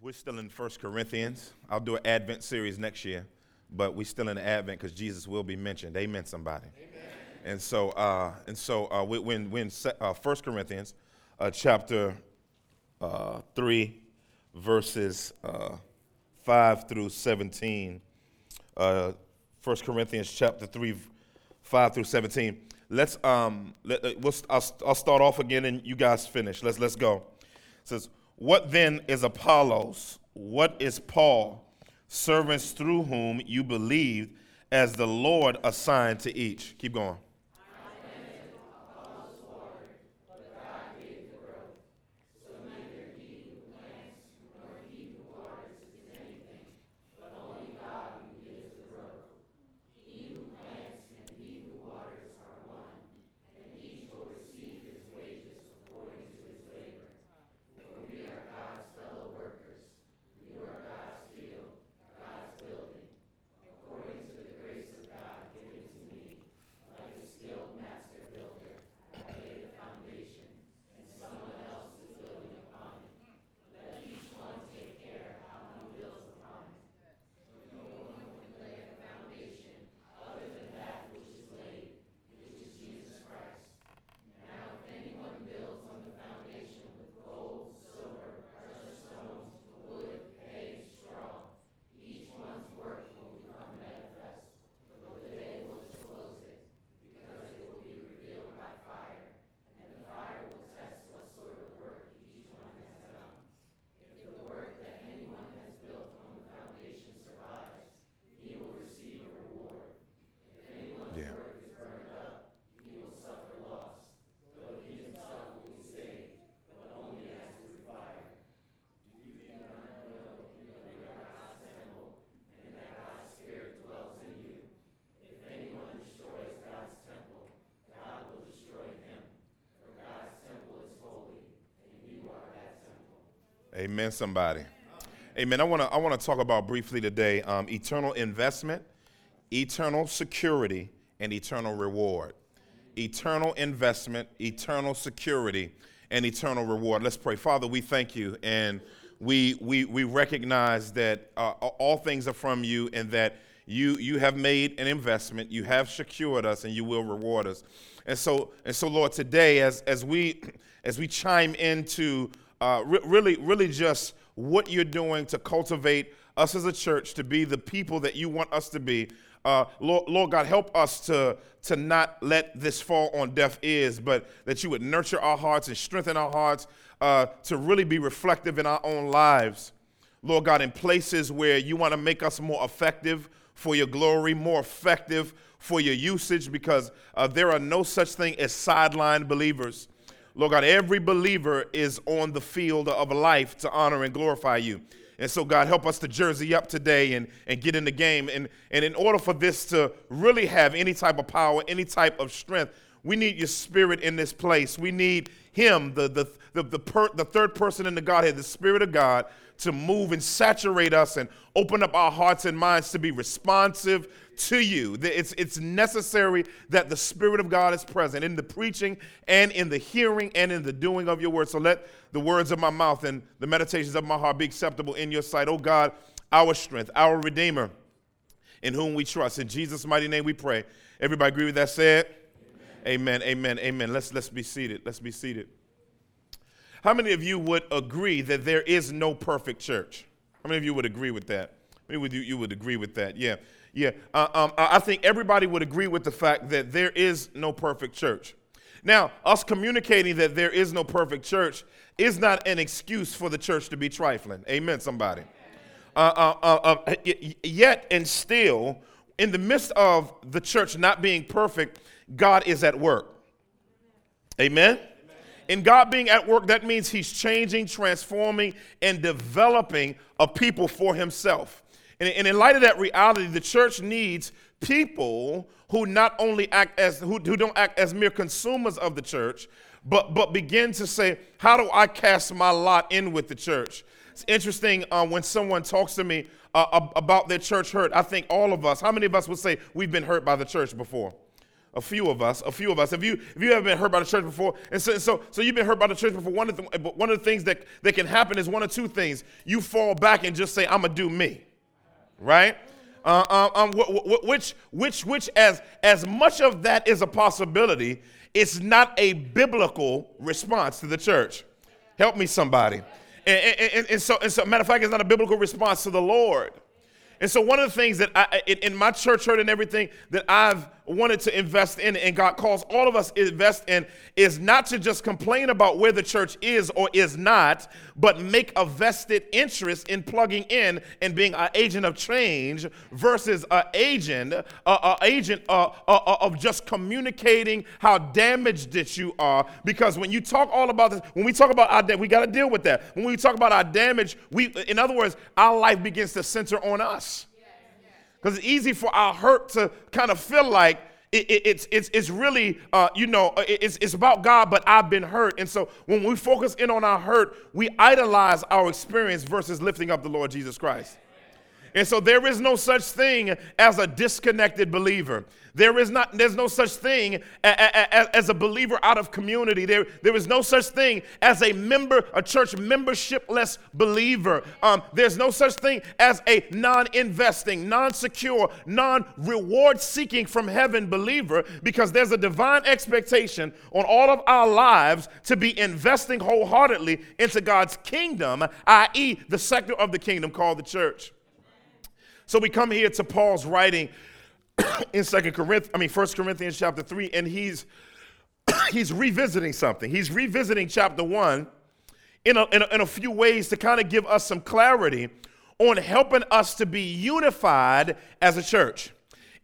We're still in First Corinthians. I'll do an Advent series next year, but we're still in Advent because Jesus will be mentioned. Amen, somebody. Amen. And so, uh, and so uh, we, when when uh, First Corinthians, uh, chapter uh, three, verses uh, five through seventeen. First Corinthians chapter three, five through seventeen. Let's um, let, we'll, I'll, I'll start off again, and you guys finish. Let's let's go. It says. What then is Apollos? What is Paul? Servants through whom you believed, as the Lord assigned to each. Keep going. Amen, somebody. Amen. I want to I want to talk about briefly today um, eternal investment, eternal security, and eternal reward. Eternal investment, eternal security, and eternal reward. Let's pray. Father, we thank you and we we we recognize that uh, all things are from you and that you you have made an investment, you have secured us, and you will reward us. And so and so, Lord, today as as we as we chime into uh, re- really, really just what you're doing to cultivate us as a church to be the people that you want us to be. Uh, Lord, Lord, God, help us to, to not let this fall on deaf ears, but that you would nurture our hearts and strengthen our hearts uh, to really be reflective in our own lives. Lord God, in places where you want to make us more effective for your glory, more effective for your usage, because uh, there are no such thing as sideline believers. Lord God, every believer is on the field of life to honor and glorify you. And so, God, help us to jersey up today and, and get in the game. And, and in order for this to really have any type of power, any type of strength, we need your spirit in this place. We need him, the, the, the, the, per, the third person in the Godhead, the Spirit of God, to move and saturate us and open up our hearts and minds to be responsive to you. It's, it's necessary that the Spirit of God is present in the preaching and in the hearing and in the doing of your word. So let the words of my mouth and the meditations of my heart be acceptable in your sight. Oh God, our strength, our Redeemer, in whom we trust. In Jesus' mighty name we pray. Everybody agree with that said? Amen, amen, amen. Let's, let's be seated. Let's be seated. How many of you would agree that there is no perfect church? How many of you would agree with that? How many of you, you would agree with that? Yeah. Yeah, uh, um, I think everybody would agree with the fact that there is no perfect church. Now, us communicating that there is no perfect church is not an excuse for the church to be trifling. Amen, somebody. Uh, uh, uh, uh yet and still, in the midst of the church not being perfect, God is at work. Amen? In God being at work, that means He's changing, transforming, and developing a people for Himself. And, and in light of that reality, the church needs people who not only act as who, who don't act as mere consumers of the church, but but begin to say, how do I cast my lot in with the church? It's interesting uh, when someone talks to me uh, about their church hurt. I think all of us, how many of us would say we've been hurt by the church before? A few of us, a few of us. If you if you haven't been hurt by the church before, and so so, so you've been hurt by the church before, one of the one of the things that, that can happen is one of two things. You fall back and just say, I'm gonna do me. Right? Uh, um, um, which which which as as much of that is a possibility, it's not a biblical response to the church. Help me, somebody. And, and, and, so, and so, matter of fact, it's not a biblical response to the Lord. And so, one of the things that I, in my church hurt and everything that I've wanted to invest in, and God calls all of us invest in, is not to just complain about where the church is or is not, but make a vested interest in plugging in and being an agent of change versus an agent, uh, agent uh, uh, of just communicating how damaged that you are. Because when you talk all about this, when we talk about our damage, we got to deal with that. When we talk about our damage, we, in other words, our life begins to center on us. Because it's easy for our hurt to kind of feel like it, it, it's, it's, it's really, uh, you know, it's, it's about God, but I've been hurt. And so when we focus in on our hurt, we idolize our experience versus lifting up the Lord Jesus Christ. And so there is no such thing as a disconnected believer. There is not, there's no such thing as a believer out of community. There, there is no such thing as a member, a church membershipless believer. Um, there's no such thing as a non-investing, non-secure, non-reward seeking from heaven believer because there's a divine expectation on all of our lives to be investing wholeheartedly into God's kingdom, i.e., the sector of the kingdom called the church. So we come here to Paul's writing in Second Corinthians, I mean First Corinthians chapter 3, and he's he's revisiting something. He's revisiting chapter 1 in a, in a, in a few ways to kind of give us some clarity on helping us to be unified as a church.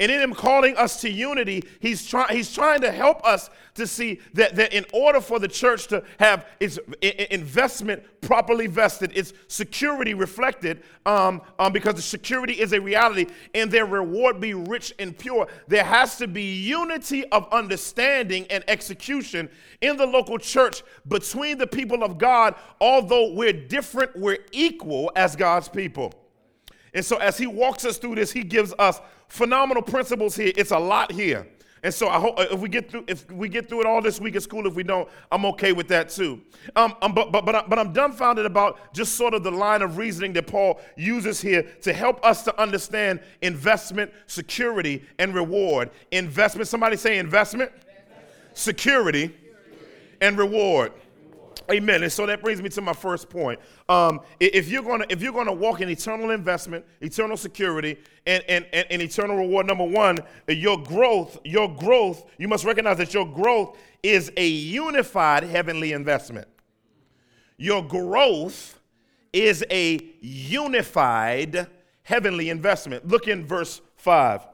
And in him calling us to unity, he's, try, he's trying to help us to see that, that in order for the church to have its investment properly vested, its security reflected, um, um, because the security is a reality, and their reward be rich and pure, there has to be unity of understanding and execution in the local church between the people of God. Although we're different, we're equal as God's people. And so, as he walks us through this, he gives us phenomenal principles here. It's a lot here. And so I hope if we get through if we get through it all this week it's cool. if we don't, I'm okay with that too. Um, um but but but, I, but I'm dumbfounded about just sort of the line of reasoning that Paul uses here to help us to understand investment, security, and reward. Investment. Somebody say investment, investment. security, and reward. Amen. And so that brings me to my first point. Um, if you're gonna if you're gonna walk in eternal investment, eternal security, and, and, and, and eternal reward, number one, your growth, your growth, you must recognize that your growth is a unified heavenly investment. Your growth is a unified heavenly investment. Look in verse 5.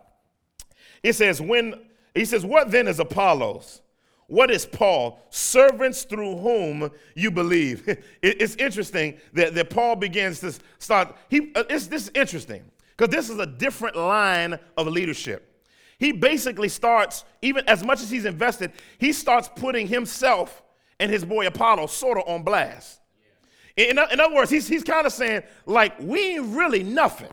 It says, when he says, What then is Apollos? What is Paul? Servants through whom you believe. it's interesting that, that Paul begins to start. He, uh, it's, this is interesting because this is a different line of leadership. He basically starts, even as much as he's invested, he starts putting himself and his boy Apollo sort of on blast. In, in other words, he's, he's kind of saying, like, we ain't really nothing.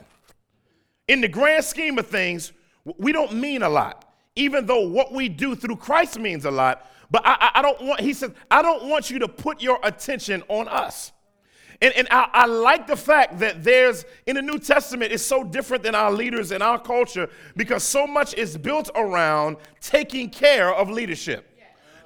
In the grand scheme of things, we don't mean a lot even though what we do through Christ means a lot. But I, I, don't want, he says, I don't want you to put your attention on us. And, and I, I, like the fact that there's, in the New Testament, it's so different than our leaders and our culture because so much is built around taking care of leadership.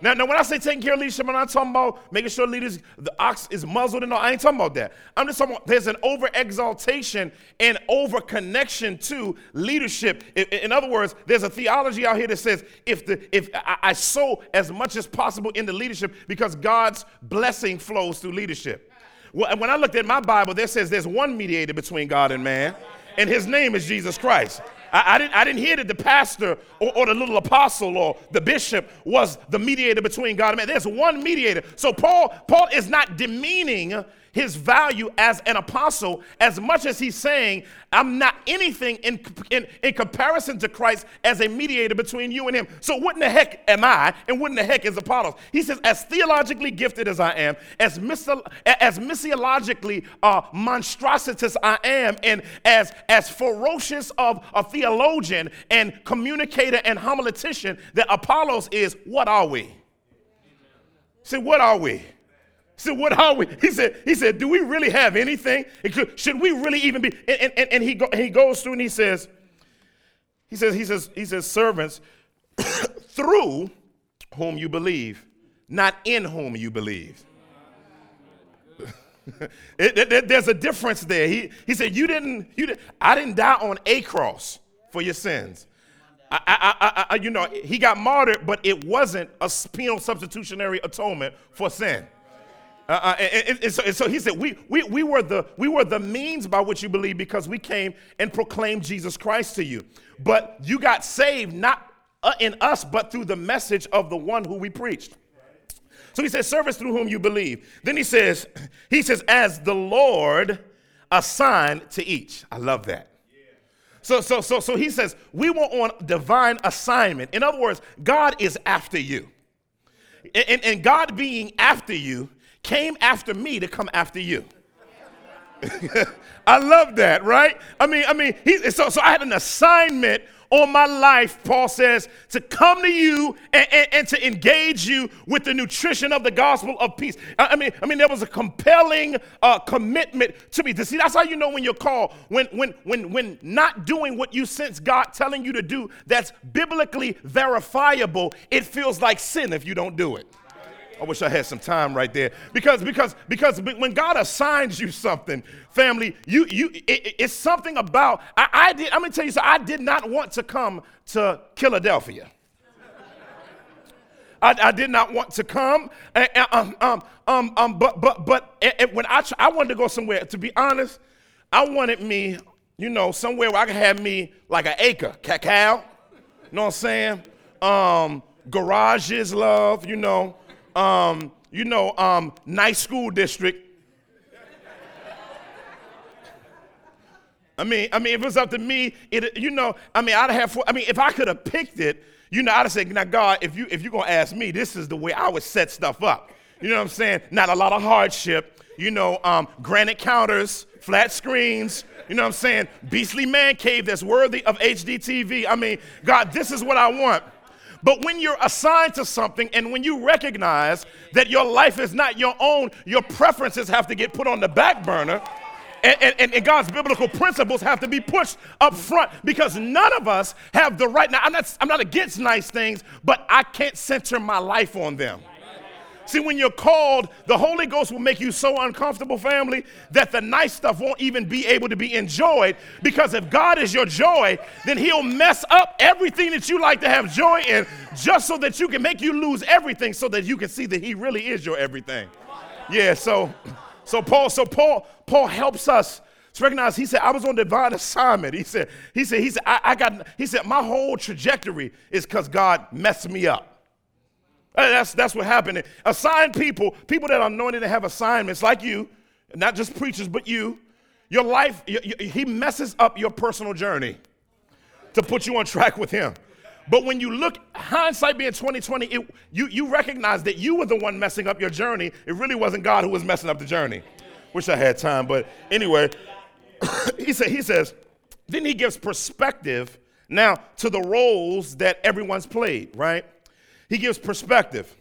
Now, now, when I say taking care of leadership, I'm not talking about making sure leaders, the ox is muzzled and all. I ain't talking about that. I'm just talking about there's an over exaltation and over connection to leadership. In, in, other words, there's a theology out here that says if the if I, I sow as much as possible into leadership because God's blessing flows through leadership. Well, when I looked at my Bible, there says there's one mediator between God and man, and his name is Jesus Christ. I, I, didn't, I didn't hear that the pastor or, or the little apostle or the bishop was the mediator between God and man. There's one mediator. So Paul, Paul is not demeaning his value as an apostle as much as he's saying, I'm not anything in, in, in comparison to Christ as a mediator between you and him. So, what in the heck am I, and what in the heck is Apollos? He says, as theologically gifted as I am, as, miso- as missiologically uh, monstrositous I am, and as, as ferocious of a theologian and communicator and homiletician that Apollos is, what are we? Say, what are we? Said, what are we? He said, he said, do we really have anything? Should we really even be? And, and, and he, go, he goes through and he says, he says, he says, he says, servants, through whom you believe, not in whom you believe. it, it, there's a difference there. He, he said, you didn't, you didn't, I didn't die on a cross for your sins. I, I, I, you know, he got martyred, but it wasn't a penal substitutionary atonement for sin. Uh, uh, and, and, so, and, so, he said, we, we, we, were the, we were the means by which you believe because we came and proclaimed Jesus Christ to you. But you got saved not uh, in us, but through the message of the one who we preached. So he says, service through whom you believe. Then he says, he says, as the Lord assigned to each. I love that. So, so, so, so he says, we were on divine assignment. In other words, God is after you. And, and God being after you came after me to come after you. I love that, right? I mean, I mean, he, so, so I had an assignment on my life, Paul says, to come to you and, and, and, to engage you with the nutrition of the gospel of peace. I, mean, I mean, there was a compelling uh, commitment to me. To see, that's how you know when you're called, when, when, when, when not doing what you sense God telling you to do that's biblically verifiable, it feels like sin if you don't do it. I wish I had some time right there because because because when God assigns you something, family, you you it, it's something about. I, I did. I'm gonna tell you so. I did not want to come to Philadelphia. I, I, did not want to come, um, um, um, um, but but but when I I wanted to go somewhere. To be honest, I wanted me, you know, somewhere where I could have me like an acre, cacao. You know what I'm saying? Um, garages, love. You know, um, you know, um, nice school district. I mean, I mean, if it was up to me, it, you know, I mean, I'd have. I mean, if I could have picked it, you know, I'd have said, "Now, God, if you if you're gonna ask me, this is the way I would set stuff up." You know what I'm saying? Not a lot of hardship. You know, um, granite counters, flat screens. You know what I'm saying? Beastly man cave that's worthy of HDTV. I mean, God, this is what I want. But when you're assigned to something and when you recognize that your life is not your own, your preferences have to get put on the back burner. And, and, and, God's biblical principles have to be pushed up front because none of us have the right. Now, I'm not, I'm not against nice things, but I can't center my life on them. See, when you're called, the Holy Ghost will make you so uncomfortable, family, that the nice stuff won't even be able to be enjoyed. Because if God is your joy, then He'll mess up everything that you like to have joy in just so that you can make you lose everything so that you can see that He really is your everything. Yeah, so so Paul, so Paul, Paul helps us to recognize he said, I was on divine assignment. He said, he said, he said, I, I got, he said, my whole trajectory is because God messed me up. That's, that's what happened. Assigned people, people that are anointed to have assignments like you, not just preachers, but you, your life, you, you, he messes up your personal journey to put you on track with him. But when you look, hindsight being 2020, it, you, you recognize that you were the one messing up your journey. It really wasn't God who was messing up the journey. Wish I had time, but anyway, he, said, he says, then he gives perspective now to the roles that everyone's played, right? He gives perspective.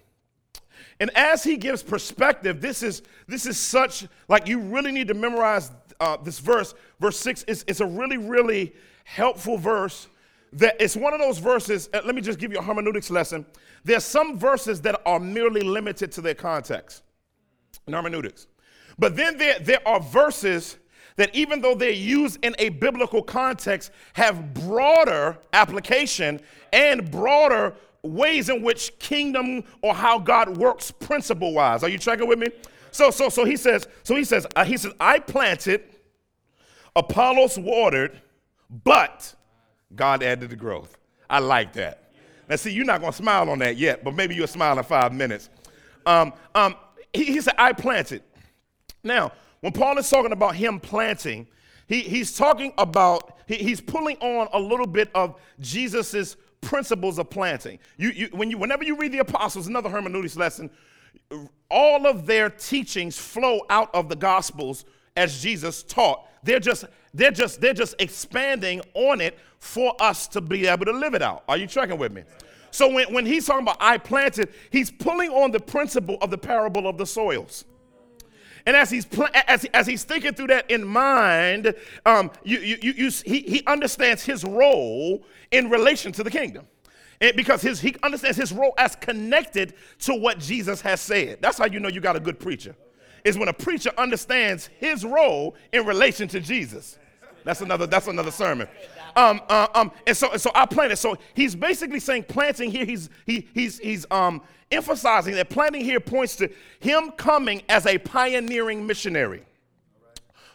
And as he gives perspective, this is this is such like you really need to memorize uh, this verse. Verse six is it's a really really helpful verse. That it's one of those verses. Uh, let me just give you a hermeneutics lesson. There's some verses that are merely limited to their context in hermeneutics, but then there there are verses that even though they're used in a biblical context, have broader application and broader ways in which kingdom or how God works principle wise. Are you tracking with me? So, so, so he says, so he says, uh, he says, I planted, Apollos watered, but God added the growth. I like that. Now, see, you're not going to smile on that yet, but maybe you'll smile in five minutes. Um, um, he, he said, I planted. Now, when Paul is talking about him planting, he, he's talking about, he, he's pulling on a little bit of Jesus's principles of planting. You, you, when you, whenever you read the apostles, another hermeneutics lesson, all of their teachings flow out of the gospels as Jesus taught. They're just, they're just, they're just expanding on it for us to be able to live it out. Are you tracking with me? So when, when he's talking about I planted, he's pulling on the principle of the parable of the soils. And as he's, pl- as, as he's thinking through that in mind, um, you, you, you, you, he, he understands his role in relation to the kingdom. Because his, he understands his role as connected to what Jesus has said. That's how you know you got a good preacher, is when a preacher understands his role in relation to Jesus. That's another, that's another sermon. Um, uh, um, and so, so I planted. So he's basically saying planting here. He's he, he's he's um, emphasizing that planting here points to him coming as a pioneering missionary.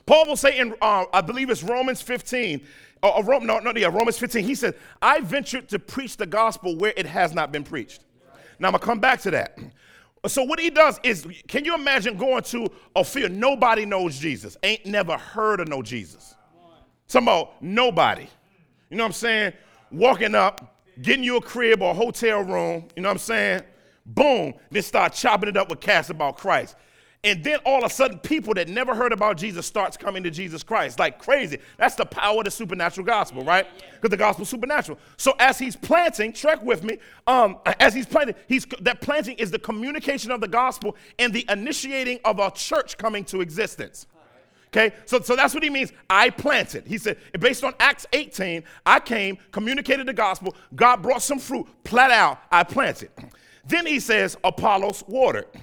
Paul will say in uh, I believe it's Romans 15. Uh, uh Rome, no, no, yeah, Romans 15. He said, "I ventured to preach the gospel where it has not been preached." Now I'm gonna come back to that. So what he does is, can you imagine going to a field nobody knows Jesus, ain't never heard of no Jesus? Some about nobody. You know what I'm saying? Walking up, getting you a crib or a hotel room, you know what I'm saying? Boom, then start chopping it up with cast about Christ. And then all of a sudden, people that never heard about Jesus starts coming to Jesus Christ like crazy. That's the power of the supernatural gospel, right? Because the gospel's supernatural. So as he's planting, track with me. Um, as he's planting, he's that planting is the communication of the gospel and the initiating of a church coming to existence. Okay, so, so that's what he means. I planted. He said, based on Acts 18, I came, communicated the gospel, God brought some fruit, plat out, I planted. Then he says, Apollos watered.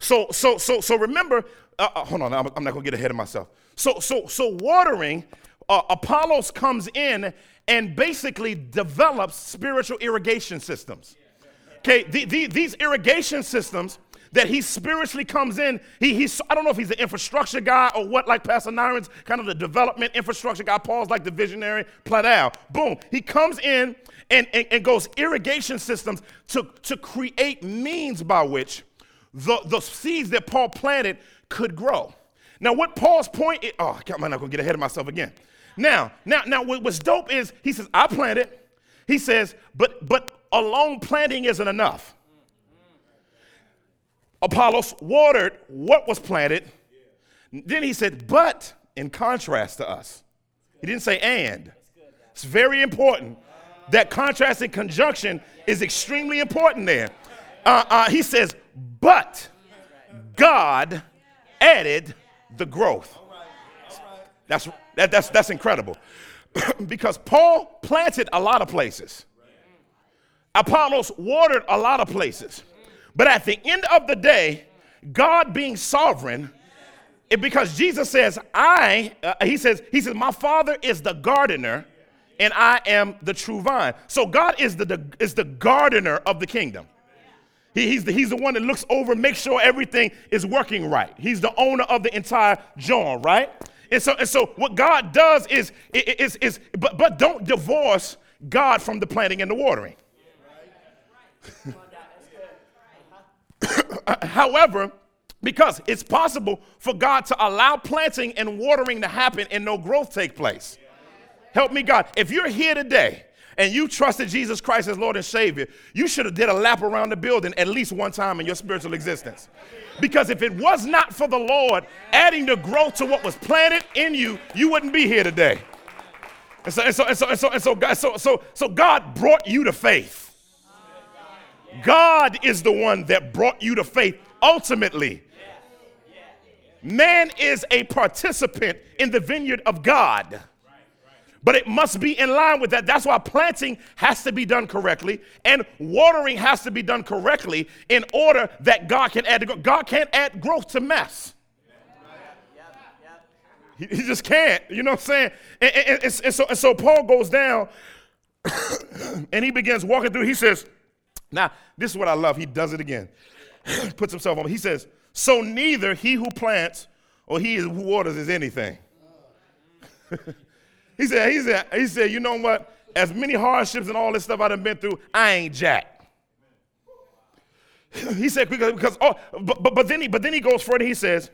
So, so, so, so remember, uh, uh, hold on, I'm, I'm, not gonna get ahead of myself. So, so, so watering, uh, Apollos comes in and basically develops spiritual irrigation systems. Okay, the, the, these irrigation systems that he spiritually comes in. He, he's, I don't know if he's an infrastructure guy or what, like Pastor Nyron's kind of the development infrastructure guy. Paul's like the visionary, Platel. Boom. He comes in and, and, and goes irrigation systems to, to create means by which the, the seeds that Paul planted could grow. Now, what Paul's point is, oh, I'm not gonna get ahead of myself again. Now, now, now, what's dope is he says, I planted. He says, but but alone planting isn't enough. Apollos watered what was planted. Then he said, but in contrast to us. He didn't say and. It's very important. That contrast and conjunction is extremely important there. Uh, uh, he says, but God added the growth. That's, that, that's, that's incredible. because Paul planted a lot of places, Apollos watered a lot of places. But at the end of the day, God being sovereign, it, because Jesus says, I, uh, he says, he says, my father is the gardener and I am the true vine. So God is the, the is the gardener of the kingdom. He, he's, the, he's the one that looks over, makes sure everything is working right. He's the owner of the entire John, right? And so, and so what God does is, is, is, is but, but don't divorce God from the planting and the watering. However, because it's possible for God to allow planting and watering to happen and no growth take place. Help me, God. If you're here today and you trusted Jesus Christ as Lord and Savior, you should have did a lap around the building at least one time in your spiritual existence. Because if it was not for the Lord adding the growth to what was planted in you, you wouldn't be here today. And so, and so, and so, and so, and so, God, so, so, so God brought you to faith. God is the one that brought you to faith ultimately. Man is a participant in the vineyard of God. But it must be in line with that. That's why planting has to be done correctly and watering has to be done correctly in order that God can add God can't add growth to mess. He, just can't. You know what I'm saying? And, and, and, and so, and so Paul goes down and he begins walking through. He says, now, this is what I love. He does it again. Puts himself on. He says, So neither he who plants or he who waters is anything. he said, he said, he said, you know what? As many hardships and all this stuff I've been through, I ain't jack. he said, because, because oh, but, but, but, then he, but then he goes further, he says,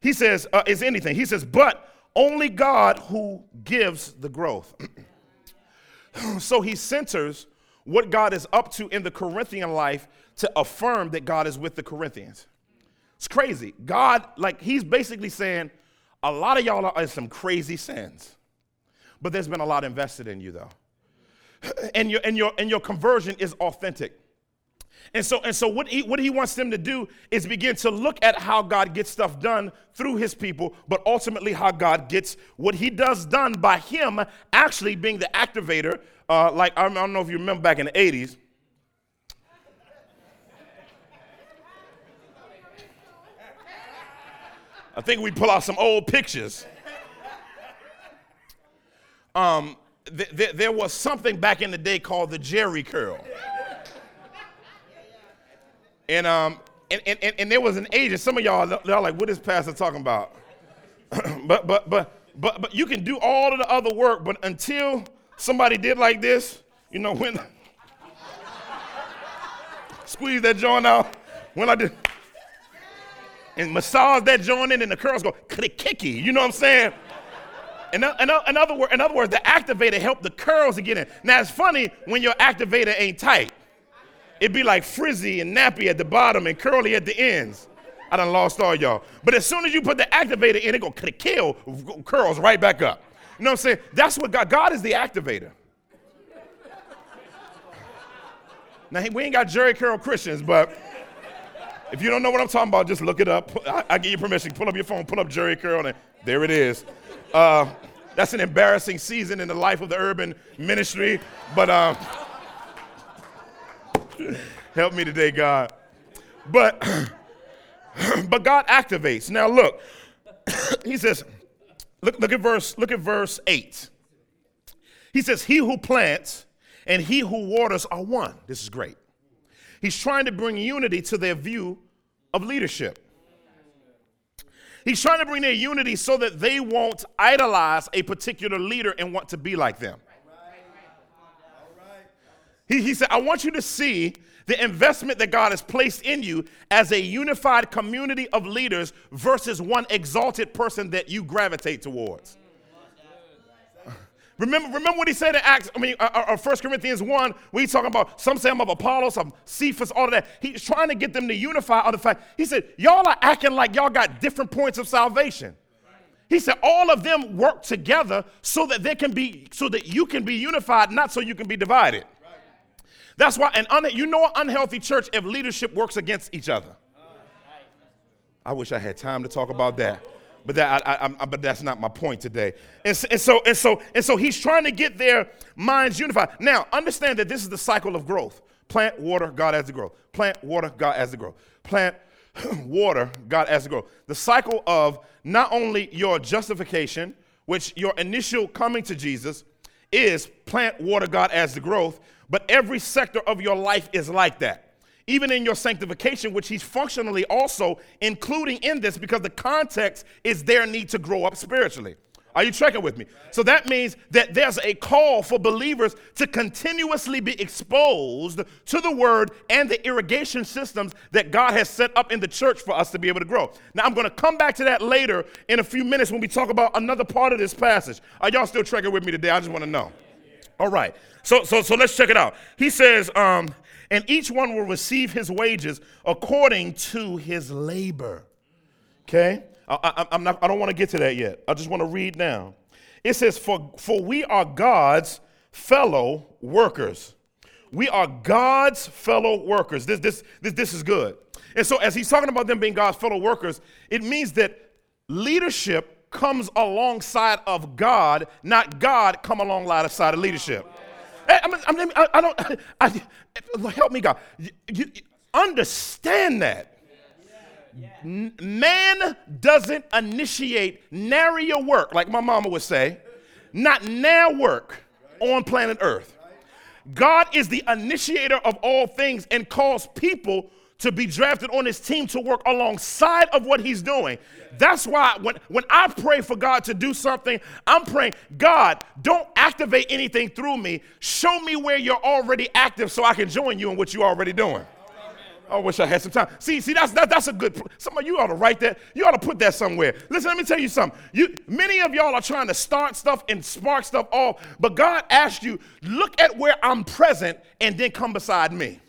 he says, uh, is anything. He says, but only God who gives the growth. so he centers what God is up to in the Corinthian life to affirm that God is with the Corinthians. It's crazy. God, like, he's basically saying, a lot of y'all are in some crazy sins, but there's been a lot invested in you, though. And your, and your, and your conversion is authentic. And so, and so what, he, what he wants them to do is begin to look at how God gets stuff done through his people, but ultimately how God gets what he does done by him actually being the activator. Uh, like, I don't know if you remember back in the 80s. I think we pull out some old pictures. Um, th- th- there was something back in the day called the Jheri curl. And, um, and, and, and there was an agent. Some of y'all, y'all like, what is Pastor talking about? but, but, but, but, but you can do all of the other work, but until somebody did like this, you know, when squeeze that joint out, when I did, and massage that joint in, and the curls go kicky. You know what I'm saying? In, in, in, other word, in other words, the activator helped the curls to get in. Now it's funny when your activator ain't tight. It'd be like frizzy and nappy at the bottom and curly at the ends. I done lost all y'all. But as soon as you put the activator in, it go kill curls right back up. You know what I'm saying? That's what God, God is the activator. Now, we ain't got Jheri curl Christians, but if you don't know what I'm talking about, just look it up. I, I give you permission. Pull up your phone, pull up Jheri curl, and there it is. Uh, that's an embarrassing season in the life of the urban ministry, but um, help me today, God. But but God activates. Now look, he says, look, look at verse, look at verse 8. He says, He who plants and he who waters are one. This is great. He's trying to bring unity to their view of leadership. He's trying to bring their unity so that they won't idolize a particular leader and want to be like them. He, he said, I want you to see the investment that God has placed in you as a unified community of leaders versus one exalted person that you gravitate towards. Remember, remember what he said in Acts, I mean, uh, uh, 1 uh, Corinthians 1, where he's talking about some say I'm of Apollos, some Cephas, all of that. He's trying to get them to unify on the fact. He said, Y'all are acting like y'all got different points of salvation. He said, all of them work together so that they can be, so that you can be unified, not so you can be divided. That's why, and un, you know, an unhealthy church if leadership works against each other. I wish I had time to talk about that but that I, I, but that's not my point today. And, and, so and so and so he's trying to get their minds unified. Now, understand that this is the cycle of growth. Plant, water, God as the growth. Plant, water, God as the growth. Plant, water, God as the growth. The cycle of not only your justification, which your initial coming to Jesus is plant, water, God as the growth, but every sector of your life is like that even in your sanctification, which he's functionally also including in this because the context is their need to grow up spiritually. Are you checking with me? So that means that there's a call for believers to continuously be exposed to the word and the irrigation systems that God has set up in the church for us to be able to grow. Now, I'm going to come back to that later in a few minutes when we talk about another part of this passage. Are y'all still tracking with me today? I just want to know. All right. So, so, so let's check it out. He says, um, and each one will receive his wages according to his labor. Okay? I, I, not, I don't want to get to that yet. I just want to read now. It says, for, for we are God's fellow workers. We are God's fellow workers. This, this, this, this is good. And so, as he's talking about them being God's fellow workers, it means that leadership comes alongside of God, not God come alongside of leadership. I, mean, I, don't, I, help me, God. You, you understand that. Man doesn't initiate nary work, like my mama would say, not now work on planet Earth. God is the initiator of all things and calls people to be drafted on his team to work alongside of what he's doing. That's why when, when I pray for God to do something, I'm praying, God, don't activate anything through me. Show me where you're already active so I can join you in what you're already doing. Oh, I wish I had some time. See, see, that's that, that's a good. Some of you ought to write that. You ought to put that somewhere. Listen, let me tell you something. You, many of y'all are trying to start stuff and spark stuff off, but God asked you, look at where I'm present, and then come beside me.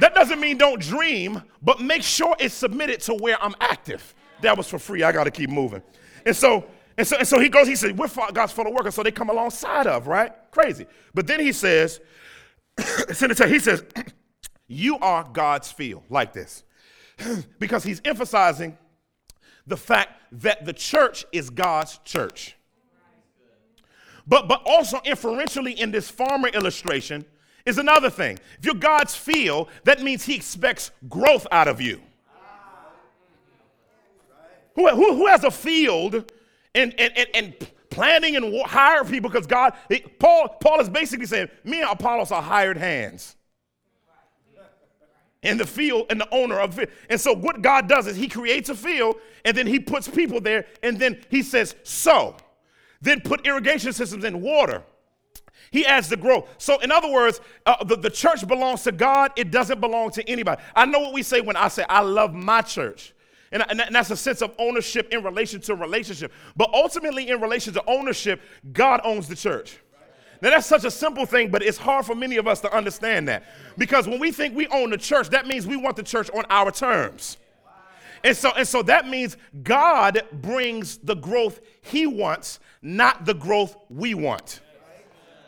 That doesn't mean don't dream, but make sure it's submitted to where I'm active. That was for free. I got to keep moving. And so, and so, and so he goes, he said, we're God's fellow workers, so they come alongside of, right? Crazy. But then he says, he says, you are God's field, like this. because he's emphasizing the fact that the church is God's church. But, but also inferentially in this farmer illustration, is another thing. If you're God's field, that means He expects growth out of you. Who, who, who has a field and, and, and, and planning and hire people because God, Paul, Paul is basically saying, me and Apollos are hired hands in the field and the owner of it. And so what God does is he creates a field and then he puts people there and then he says, so. Then put irrigation systems in water he adds the growth. So, in other words, uh, the, the church belongs to God, it doesn't belong to anybody. I know what we say when I say, I love my church. And, and, that's a sense of ownership in relation to relationship. But ultimately, in relation to ownership, God owns the church. Now, that's such a simple thing, but it's hard for many of us to understand that. Because when we think we own the church, that means we want the church on our terms. And so, and so that means God brings the growth He wants, not the growth we want.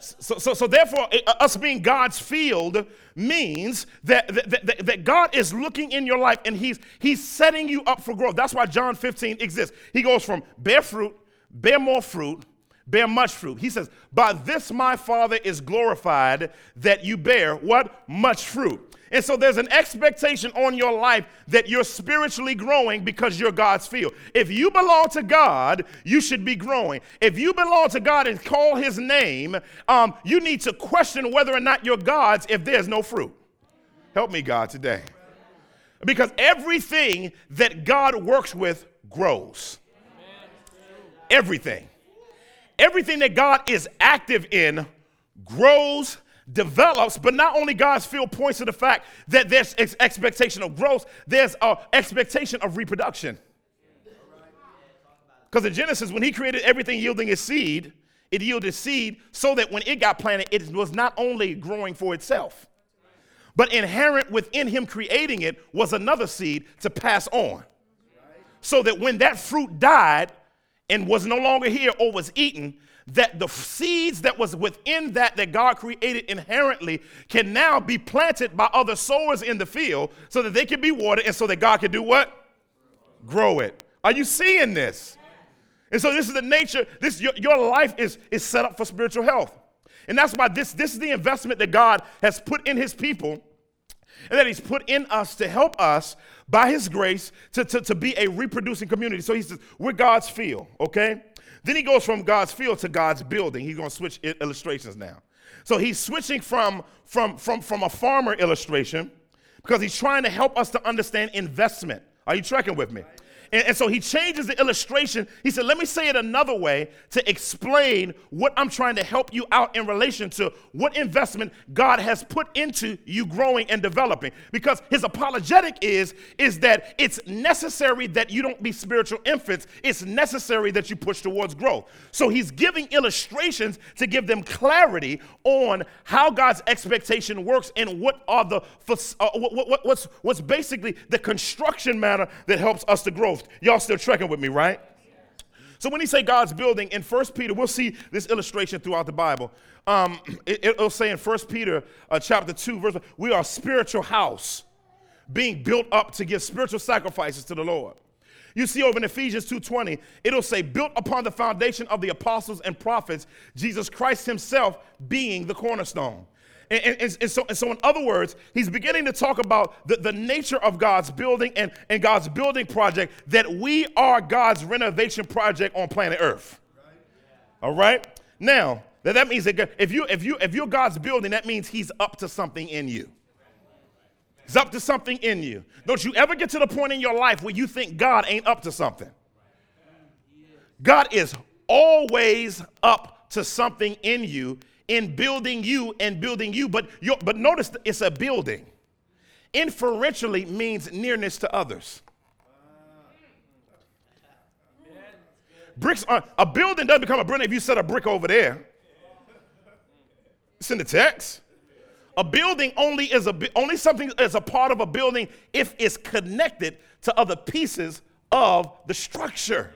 So, so, so therefore, uh, us being God's field means that, that, that, that, God is looking in your life and he's, he's setting you up for growth. That's why John 15 exists. He goes from bear fruit, bear more fruit, bear much fruit. He says, By this my Father is glorified that you bear what? Much fruit. And so there's an expectation on your life that you're spiritually growing because you're God's field. If you belong to God, you should be growing. If you belong to God and call his name, um, you need to question whether or not you're God's if there's no fruit. Help me, God, today. Because everything that God works with grows. Everything. Everything that God is active in grows develops, but not only God's field points to the fact that there's ex- expectation of growth, there's an expectation of reproduction. Because in Genesis, when he created everything yielding a seed, it yielded seed so that when it got planted, it was not only growing for itself, but inherent within him creating it was another seed to pass on. So that when that fruit died and was no longer here or was eaten, that the seeds that was within that that God created inherently can now be planted by other sowers in the field so that they can be watered and so that God can do what? Grow it. Are you seeing this? And so this is the nature, this your, your life is, is set up for spiritual health. And that's why this, this is the investment that God has put in his people and that he's put in us to help us by his grace to, to, to be a reproducing community. So he says, we're God's field, okay? Then he goes from God's field to God's building. He's going to switch illustrations now. So he's switching from, from, from, from a farmer illustration because he's trying to help us to understand investment. Are you tracking with me? And, and, so he changes the illustration. He said, Let me say it another way to explain what I'm trying to help you out in relation to what investment God has put into you growing and developing. Because his apologetic is, is that it's necessary that you don't be spiritual infants, it's necessary that you push towards growth. So he's giving illustrations to give them clarity on how God's expectation works and what are the uh, what, what, what's, what's basically the construction matter that helps us to grow. Y'all still trekking with me, right? So when he say God's building in 1 Peter, we'll see this illustration throughout the Bible. Um, it, will say in 1 Peter uh, chapter 2, verse, we are a spiritual house being built up to give spiritual sacrifices to the Lord. You see over in Ephesians 2:20, it'll say, built upon the foundation of the apostles and prophets, Jesus Christ himself being the cornerstone. And, and, and, so, and so, in other words, he's beginning to talk about the, the nature of God's building and, and God's building project, that we are God's renovation project on planet Earth. All right? Now, that, that means that if, you, if, you, if you're God's building, that means he's up to something in you. He's up to something in you. Don't you ever get to the point in your life where you think God ain't up to something. God is always up to something in you in building you and building you. But, but notice it's a building. Inferentially means nearness to others. Bricks are, a building doesn't become a building if you set a brick over there. It's in the text. A building only is a only something is a part of a building if it's connected to other pieces of the structure.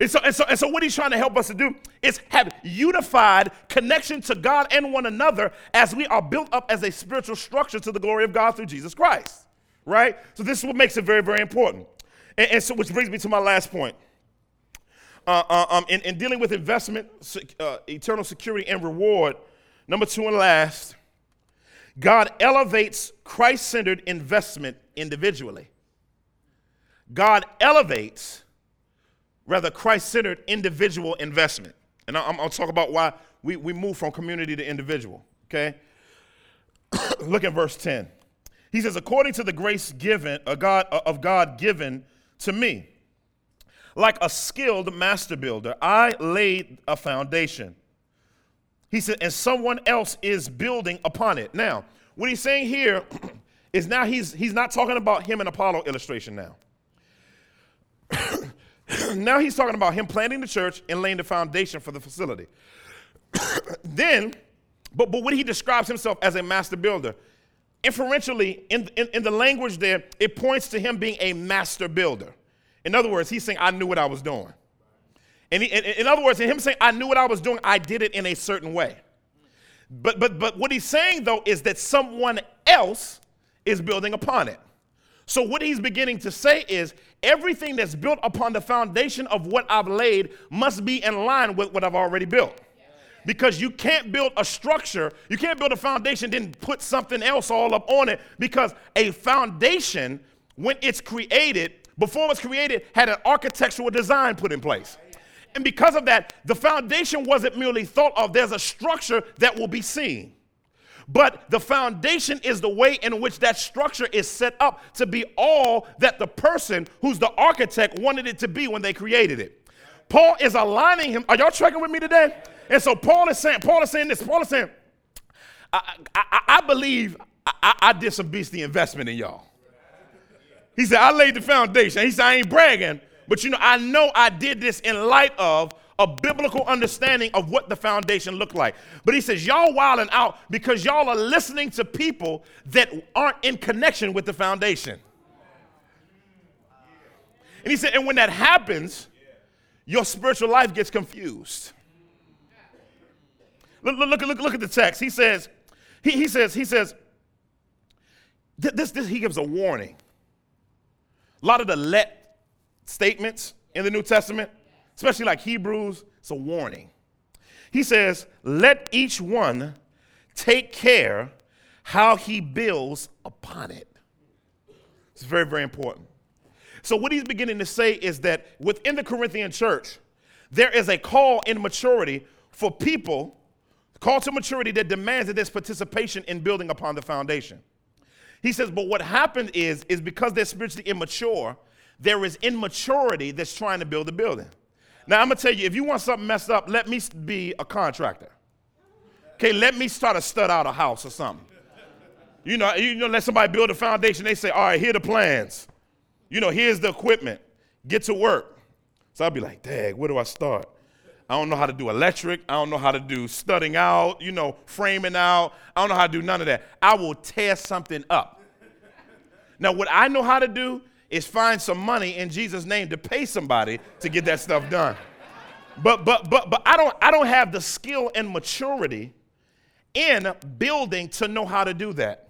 And so, and, so, and so, what he's trying to help us to do is have unified connection to God and one another as we are built up as a spiritual structure to the glory of God through Jesus Christ. Right? So, this is what makes it very, very important. And, and so, which brings me to my last point. Uh, uh, um, in, in, dealing with investment, uh, eternal security, and reward, number two and last, God elevates Christ centered investment individually. God elevates rather Christ centered individual investment. And I'm, to talk about why we, we move from community to individual, okay? Look at verse 10. He says, according to the grace given a God, of God given to me, like a skilled master builder, I laid a foundation. He said, and someone else is building upon it. Now, what he's saying here is now he's, he's not talking about him and Apollo illustration now. now he's talking about him planting the church and laying the foundation for the facility. then, but, but when he describes himself as a master builder, inferentially, in, in, in the language there, it points to him being a master builder. In other words, he's saying, I knew what I was doing. And he, in, in other words, in him saying, I knew what I was doing, I did it in a certain way. But, but, but what he's saying, though, is that someone else is building upon it. So, what he's beginning to say is everything that's built upon the foundation of what I've laid must be in line with what I've already built. Because you can't build a structure, you can't build a foundation, then put something else all up on it. Because a foundation, when it's created, before it was created, had an architectural design put in place. And because of that, the foundation wasn't merely thought of, there's a structure that will be seen. But the foundation is the way in which that structure is set up to be all that the person who's the architect wanted it to be when they created it. Paul is aligning him. Are y'all tracking with me today? And so Paul is saying, Paul is saying this. Paul is saying, I, I, I believe I, I, did some beastly investment in y'all. He said, I laid the foundation. He said, I ain't bragging, but you know, I know I did this in light of a biblical understanding of what the foundation looked like. But he says, y'all wilding out because y'all are listening to people that aren't in connection with the foundation. And he said, and when that happens, your spiritual life gets confused. Look, look, look, look at the text. He says, he, he says, he says, this, this, he gives a warning. A lot of the let statements in the New Testament especially like Hebrews, it's a warning. He says, Let each one take care how he builds upon it. It's very, very important. So, what he's beginning to say is that within the Corinthian church, there is a call in maturity for people, call to maturity that demands that there's participation in building upon the foundation. He says, but what happened is, is because they're spiritually immature, there is immaturity that's trying to build a building. Now, I'm going to tell you, if you want something messed up, let me be a contractor. Okay, let me start to stud out a house or something. You know, you know, let somebody build a foundation. They say, all right, here are the plans. You know, here's the equipment. Get to work. So I'll be like, dang, where do I start? I don't know how to do electric. I don't know how to do studding out, you know, framing out. I don't know how to do none of that. I will tear something up. Now, what I know how to do is find some money in Jesus' name to pay somebody to get that stuff done. But but but but I don't I don't have the skill and maturity in building to know how to do that.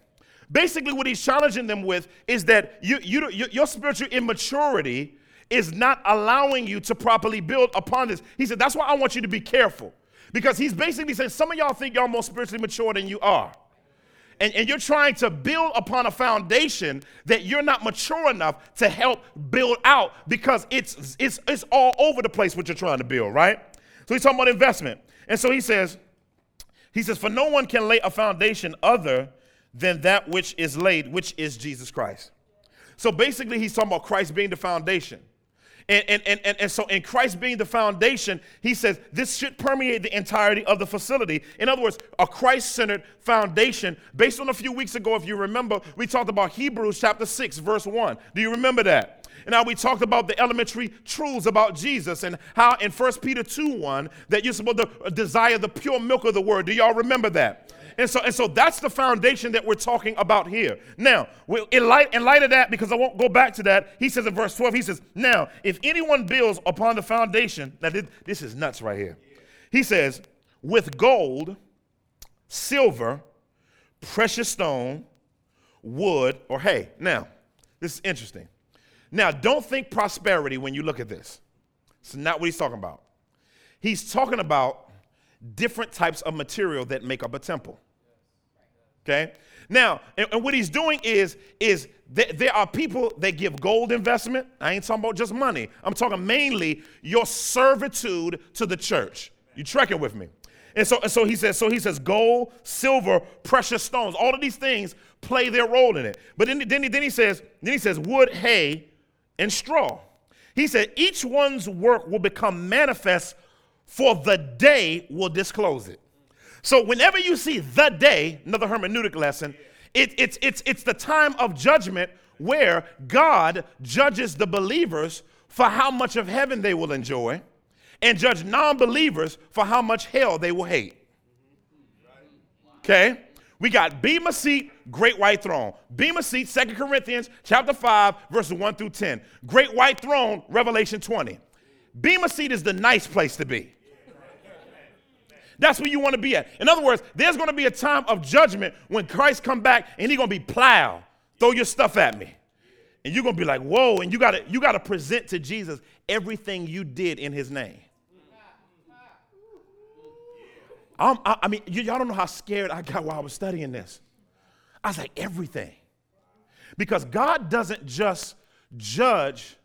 Basically, what he's challenging them with is that you, you, your spiritual immaturity is not allowing you to properly build upon this. He said, That's why I want you to be careful. Because he's basically saying, Some of y'all think y'all more spiritually mature than you are and, and you're trying to build upon a foundation that you're not mature enough to help build out because it's, it's, it's all over the place what you're trying to build, right? So he's talking about investment. And so he says, he says, for no one can lay a foundation other than that which is laid, which is Jesus Christ. So basically, he's talking about Christ being the foundation. And, and, and, and, and so, in Christ being the foundation, he says this should permeate the entirety of the facility. In other words, a Christ centered foundation. Based on a few weeks ago, if you remember, we talked about Hebrews chapter 6, verse 1. Do you remember that? And now we talked about the elementary truths about Jesus and how in 1 Peter 2 1 that you're supposed to desire the pure milk of the word. Do y'all remember that? And so, and so that's the foundation that we're talking about here. Now, in light, in light of that, because I won't go back to that, he says in verse 12, he says, Now, if anyone builds upon the foundation, now this, this is nuts right here. He says, with gold, silver, precious stone, wood, or hay. Now, this is interesting. Now, don't think prosperity when you look at this. It's not what he's talking about. He's talking about different types of material that make up a temple. Okay? Now, and, and what he's doing is, is th- there are people that give gold investment. I ain't talking about just money. I'm talking mainly your servitude to the church. You trekking with me? And so, and so he says, so he says, gold, silver, precious stones, all of these things play their role in it. But then, then, he, then he says, then he says, wood, hay, and straw. He said, each one's work will become manifest, for the day will disclose it. So whenever you see the day, another hermeneutic lesson, it, it's, it's, it's the time of judgment where God judges the believers for how much of heaven they will enjoy and judge non-believers for how much hell they will hate. Okay? We got Bema Seat, Great White Throne. Bema Seat, Second Corinthians chapter 5, verses 1 through 10. Great White Throne, Revelation 20. Bema Seat is the nice place to be. That's where you want to be at. In other words, there's going to be a time of judgment when Christ come back and he's going to be plowed. Throw your stuff at me. And you're going to be like, whoa, and you got to you got to present to Jesus everything you did in his name. I, I mean, y- y'all don't know how scared I got while I was studying this. I was like, everything. Because God doesn't just judge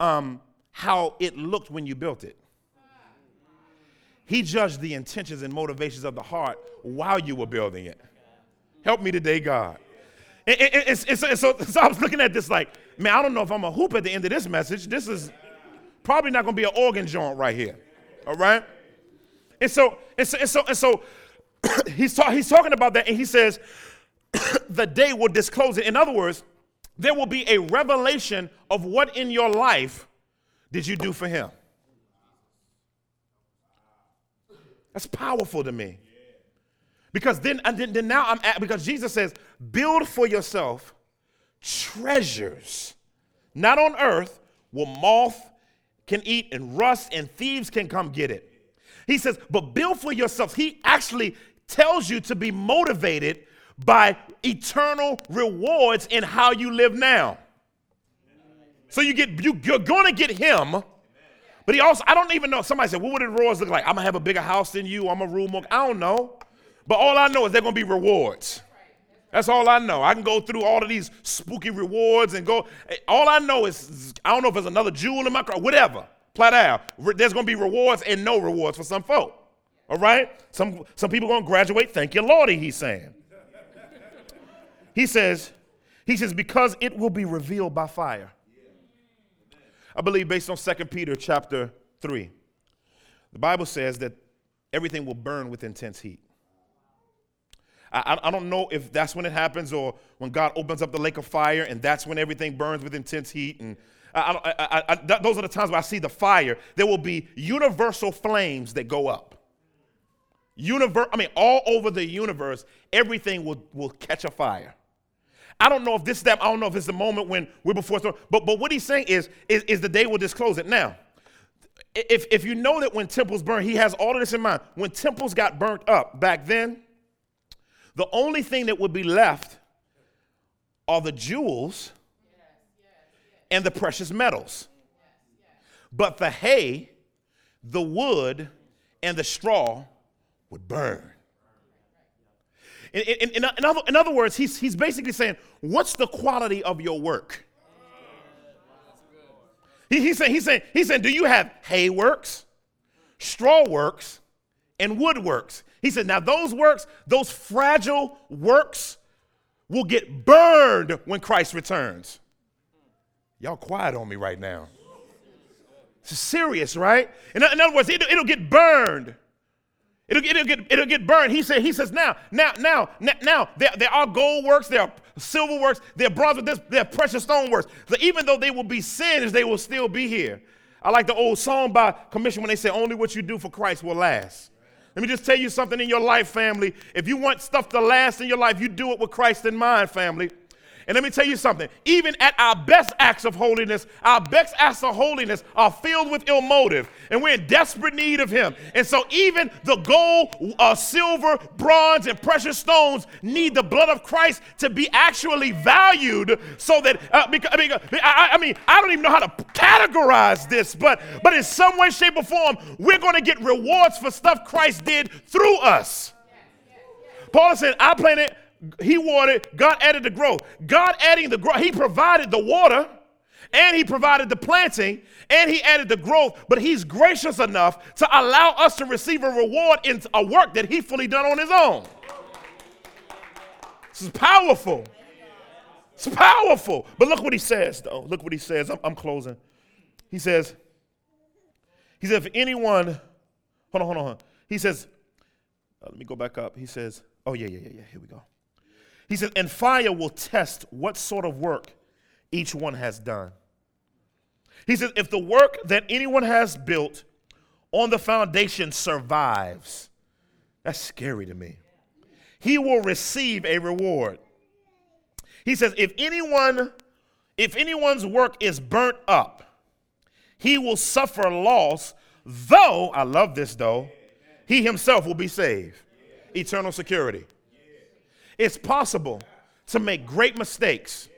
um, how it looked when you built it. He judged the intentions and motivations of the heart while you were building it. Help me today, God. And, and, and, and so, so, so I was looking at this like, man, I don't know if I'm a hoop at the end of this message. This is probably not going to be an organ joint right here. All right? And so, and so, and so, and so he's, ta- he's talking about that, and he says, the day will disclose it. In other words, there will be a revelation of what in your life did you do for him. That's powerful to me. Because then, and then, then now I'm at, because Jesus says, build for yourself treasures, not on earth, where moth can eat and rust and thieves can come get it. He says, but build for yourself. He actually tells you to be motivated by eternal rewards in how you live now. So you get you, you're going to get him but he also, I don't even know. Somebody said, what would the rewards look like? I'm gonna have a bigger house than you. I'm a rule more. I don't know. But all I know is they're gonna be rewards. That's all I know. I can go through all of these spooky rewards and go. Eh, all I know is I don't know if there's another jewel in my car, whatever. Plat out. There's gonna be rewards and no rewards for some folk. All right? Some some people gonna graduate. Thank you, Lordy, he's saying. He says, he says, because it will be revealed by fire. I believe based on 2 Peter chapter 3. The Bible says that everything will burn with intense heat. I, I, don't know if that's when it happens or when God opens up the lake of fire and that's when everything burns with intense heat. And I, I, those are the times where I see the fire. There will be universal flames that go up. Universe, I mean, all over the universe, everything will, will catch a fire. I don't know if this is that. I don't know if it's the moment when we're before. But but what he's saying is, is, is the day will disclose it. Now, if, if you know that when temples burn, he has all of this in mind. When temples got burnt up back then, the only thing that would be left are the jewels and the precious metals. But the hay, the wood, and the straw would burn. In, in, in, in, other, in other words, he's, he's basically saying, What's the quality of your work? He, he's, saying, he's, saying, he's saying, Do you have hay works, straw works, and wood works? He said, Now, those works, those fragile works, will get burned when Christ returns. Y'all quiet on me right now. It's serious, right? In, in other words, it, it'll get burned. It'll, it'll, get, it'll get burned. He said, he says, now, now, now, now, there, there are gold works, there are silver works, there are bronze there are precious stone works. So even though they will be sins, they will still be here. I like the old song by Commissioned when they say, only what you do for Christ will last. Let me just tell you something in your life, family. If you want stuff to last in your life, you do it with Christ in mind, family. And let me tell you something. Even at our best acts of holiness, our best acts of holiness are filled with ill motive, and we're in desperate need of Him. And so, even the gold, uh, silver, bronze, and precious stones need the blood of Christ to be actually valued, so that uh, because, I, mean, I, I mean, I don't even know how to categorize this, but but in some way, shape, or form, we're going to get rewards for stuff Christ did through us. Paul said, I planted, he watered, God added the growth. God adding the growth, He provided the water and He provided the planting and He added the growth, but He's gracious enough to allow us to receive a reward in a work that He fully done on His own. This is powerful. It's powerful. But look what He says, though. Look what He says. I'm, I'm closing. He says, He says, if anyone, hold on, hold on, hold on. He says, uh, let me go back up. He says, oh, yeah, yeah, yeah, yeah, here we go. He says, and fire will test what sort of work each one has done. He says, if the work that anyone has built on the foundation survives, that's scary to me. He will receive a reward. He says, if anyone, if anyone's work is burnt up, he will suffer loss, though, I love this though, he himself will be saved. Eternal security. It's possible to make great mistakes,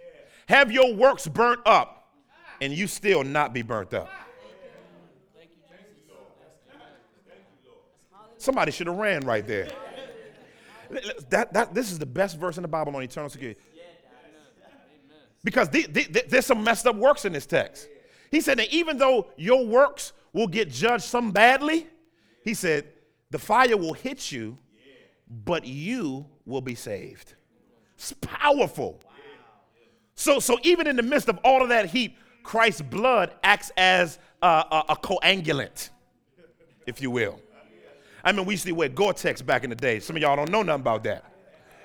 have your works burnt up, and you still not be burnt up. Somebody should have ran right there. That, that, this is the best verse in the Bible on eternal security. Because the, the, the, there's some messed up works in this text. He said that even though your works will get judged some badly, he said, the fire will hit you, but you will be saved. It's powerful. So, so even in the midst of all of that heat, Christ's blood acts as a, a, a coagulant, if you will. I mean, we used to wear Gore-Tex back in the day. Some of y'all don't know nothing about that.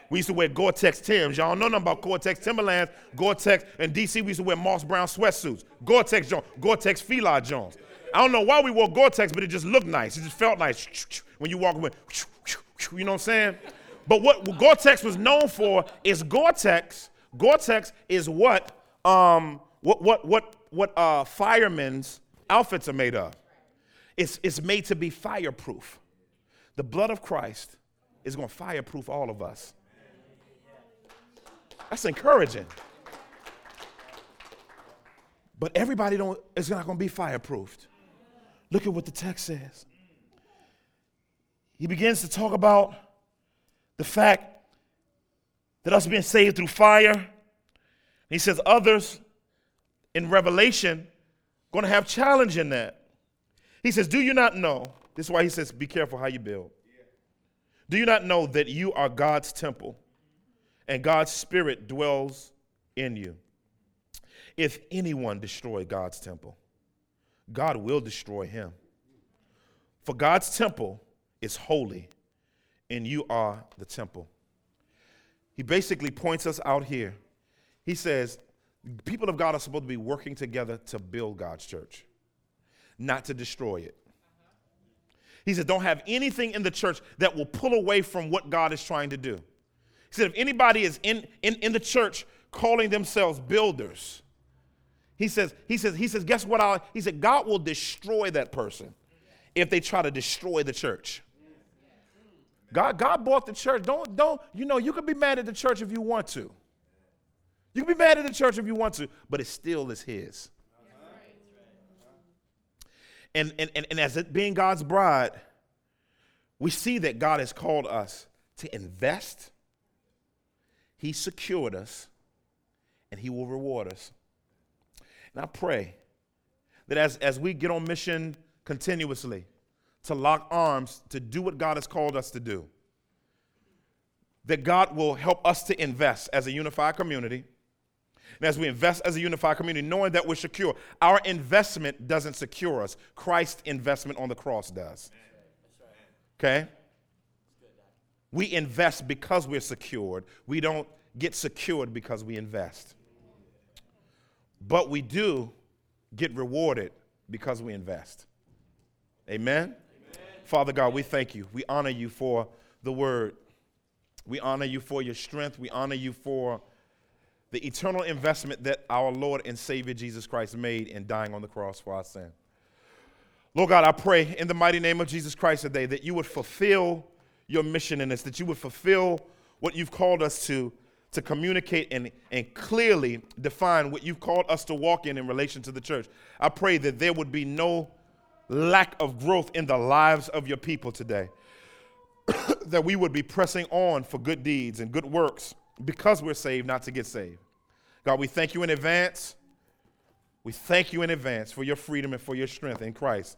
We used to wear Gore-Tex Tims. Y'all don't know nothing about Gore-Tex Timberlands, Gore-Tex. In D.C., we used to wear Moss Brown sweatsuits. Gore-Tex Jones, Gore-Tex Fila Jones. I don't know why we wore Gore-Tex, but it just looked nice. It just felt nice when you walk away. You know what I'm saying? But what Gore-Tex was known for is Gore-Tex. Gore-Tex is what um, what what what what uh, firemen's outfits are made of. It's it's made to be fireproof. The blood of Christ is going to fireproof all of us. That's encouraging. But everybody don't is not going to be fireproofed. Look at what the text says. He begins to talk about the fact that us being saved through fire. He says others in Revelation going to have challenge in that. He says, Do you not know? This is why he says, Be careful how you build. Do you not know that you are God's temple and God's Spirit dwells in you? If anyone destroy God's temple, God will destroy him. For God's temple is holy, and you are the temple. He basically points us out here. He says, people of God are supposed to be working together to build God's church, not to destroy it. He said, don't have anything in the church that will pull away from what God is trying to do. He said, if anybody is in, in, in the church calling themselves builders, he says, he says, he says, guess what? I'll, he said, God will destroy that person if they try to destroy the church. God, God bought the church. Don't, don't, you know, you can be mad at the church if you want to. You can be mad at the church if you want to, but it still is his. And, and, and, and as it being God's bride, we see that God has called us to invest. He secured us, and He will reward us. And I pray that as, as we get on mission continuously, to lock arms to do what God has called us to do. That God will help us to invest as a unified community. And as we invest as a unified community, knowing that we're secure, our investment doesn't secure us. Christ's investment on the cross does. Okay? We invest because we're secured. We don't get secured because we invest. But we do get rewarded because we invest. Amen? Father God, we thank you. We honor you for the word. We honor you for your strength. We honor you for the eternal investment that our Lord and Savior Jesus Christ made in dying on the cross for our sin. Lord God, I pray in the mighty name of Jesus Christ today that you would fulfill your mission in us, that you would fulfill what you've called us to, to communicate and, and clearly define what you've called us to walk in in relation to the church. I pray that there would be no lack of growth in the lives of your people today, that we would be pressing on for good deeds and good works because we're saved, not to get saved. God, we thank you in advance. We thank you in advance for your freedom and for your strength in Christ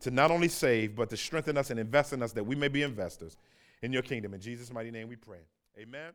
to not only save, but to strengthen us and invest in us that we may be investors in your kingdom. In Jesus' mighty name we pray. Amen.